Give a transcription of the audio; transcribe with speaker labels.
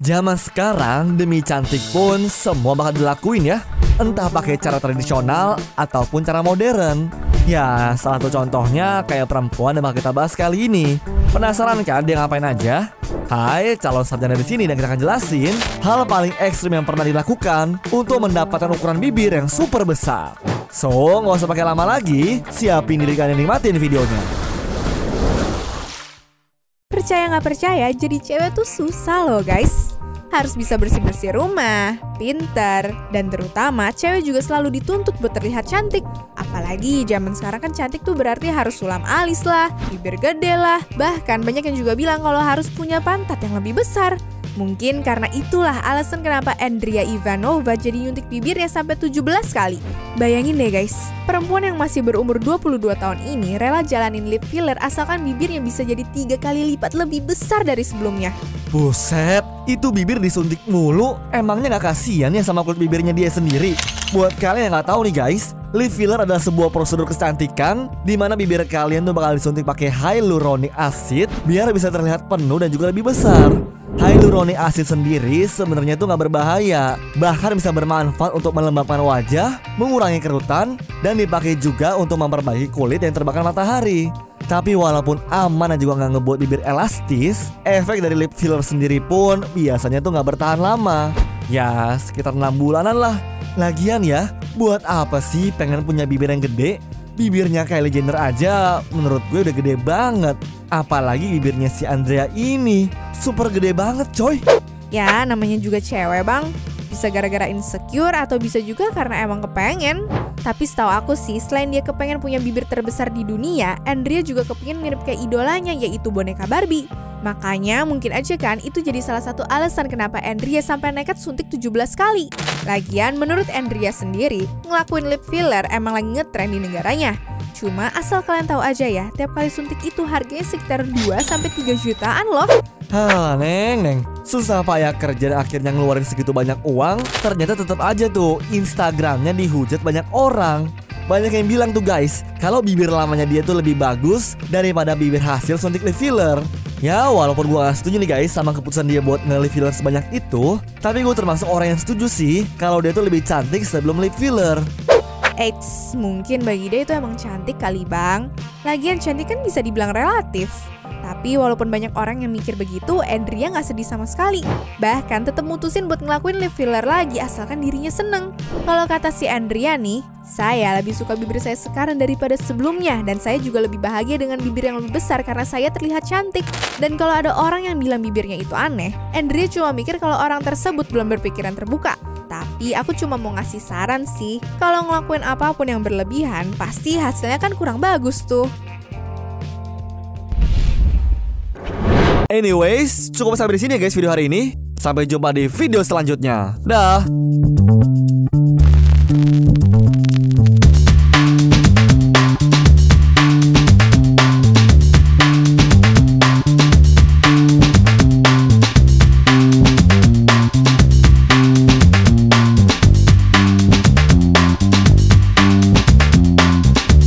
Speaker 1: Zaman sekarang demi cantik pun semua bakal dilakuin ya Entah pakai cara tradisional ataupun cara modern Ya salah satu contohnya kayak perempuan yang bakal kita bahas kali ini Penasaran kan dia ngapain aja? Hai, calon sarjana di sini dan kita akan jelasin hal paling ekstrim yang pernah dilakukan untuk mendapatkan ukuran bibir yang super besar. So, nggak usah pakai lama lagi, siapin diri kalian nikmatin videonya.
Speaker 2: Percaya nggak percaya, jadi cewek tuh susah loh guys. Harus bisa bersih-bersih rumah, pinter, dan terutama cewek juga selalu dituntut buat terlihat cantik. Apalagi zaman sekarang kan cantik tuh berarti harus sulam alis lah, bibir gede lah, bahkan banyak yang juga bilang kalau harus punya pantat yang lebih besar. Mungkin karena itulah alasan kenapa Andrea Ivanova jadi nyuntik bibirnya sampai 17 kali. Bayangin deh guys, perempuan yang masih berumur 22 tahun ini rela jalanin lip filler asalkan bibirnya bisa jadi tiga kali lipat lebih besar dari sebelumnya.
Speaker 1: Buset, itu bibir disuntik mulu, emangnya gak kasihan ya sama kulit bibirnya dia sendiri? Buat kalian yang gak tahu nih guys, lip filler adalah sebuah prosedur kecantikan di mana bibir kalian tuh bakal disuntik pakai hyaluronic acid biar bisa terlihat penuh dan juga lebih besar. Hyaluronic acid sendiri sebenarnya itu nggak berbahaya, bahkan bisa bermanfaat untuk melembabkan wajah, mengurangi kerutan, dan dipakai juga untuk memperbaiki kulit yang terbakar matahari. Tapi walaupun aman dan juga nggak ngebuat bibir elastis, efek dari lip filler sendiri pun biasanya tuh nggak bertahan lama. Ya sekitar 6 bulanan lah. Lagian ya, buat apa sih pengen punya bibir yang gede? Bibirnya Kylie Jenner aja menurut gue udah gede banget. Apalagi bibirnya si Andrea ini super gede banget coy.
Speaker 2: Ya, namanya juga cewek bang. Bisa gara-gara insecure atau bisa juga karena emang kepengen. Tapi setahu aku sih, selain dia kepengen punya bibir terbesar di dunia, Andrea juga kepengen mirip kayak idolanya yaitu boneka Barbie. Makanya mungkin aja kan itu jadi salah satu alasan kenapa Andrea sampai nekat suntik 17 kali. Lagian menurut Andrea sendiri, ngelakuin lip filler emang lagi ngetren di negaranya. Cuma asal kalian tahu aja ya, tiap kali suntik itu harganya sekitar 2 sampai 3 jutaan loh.
Speaker 1: Hah, Neng, Neng. Susah payah kerja dan akhirnya ngeluarin segitu banyak uang, ternyata tetap aja tuh Instagramnya dihujat banyak orang. Banyak yang bilang tuh guys, kalau bibir lamanya dia tuh lebih bagus daripada bibir hasil suntik lip filler. Ya walaupun gue gak setuju nih guys sama keputusan dia buat nge-lip filler sebanyak itu Tapi gue termasuk orang yang setuju sih kalau dia tuh lebih cantik sebelum lip filler
Speaker 2: Eits, mungkin bagi dia itu emang cantik kali bang. Lagian cantik kan bisa dibilang relatif. Tapi walaupun banyak orang yang mikir begitu, Andrea nggak sedih sama sekali. Bahkan tetap mutusin buat ngelakuin lip filler lagi asalkan dirinya seneng. Kalau kata si Andrea nih, saya lebih suka bibir saya sekarang daripada sebelumnya dan saya juga lebih bahagia dengan bibir yang lebih besar karena saya terlihat cantik. Dan kalau ada orang yang bilang bibirnya itu aneh, Andrea cuma mikir kalau orang tersebut belum berpikiran terbuka. Tapi aku cuma mau ngasih saran sih, kalau ngelakuin apa pun yang berlebihan, pasti hasilnya kan kurang bagus tuh.
Speaker 1: Anyways, cukup sampai di sini ya guys video hari ini. Sampai jumpa di video selanjutnya. Dah.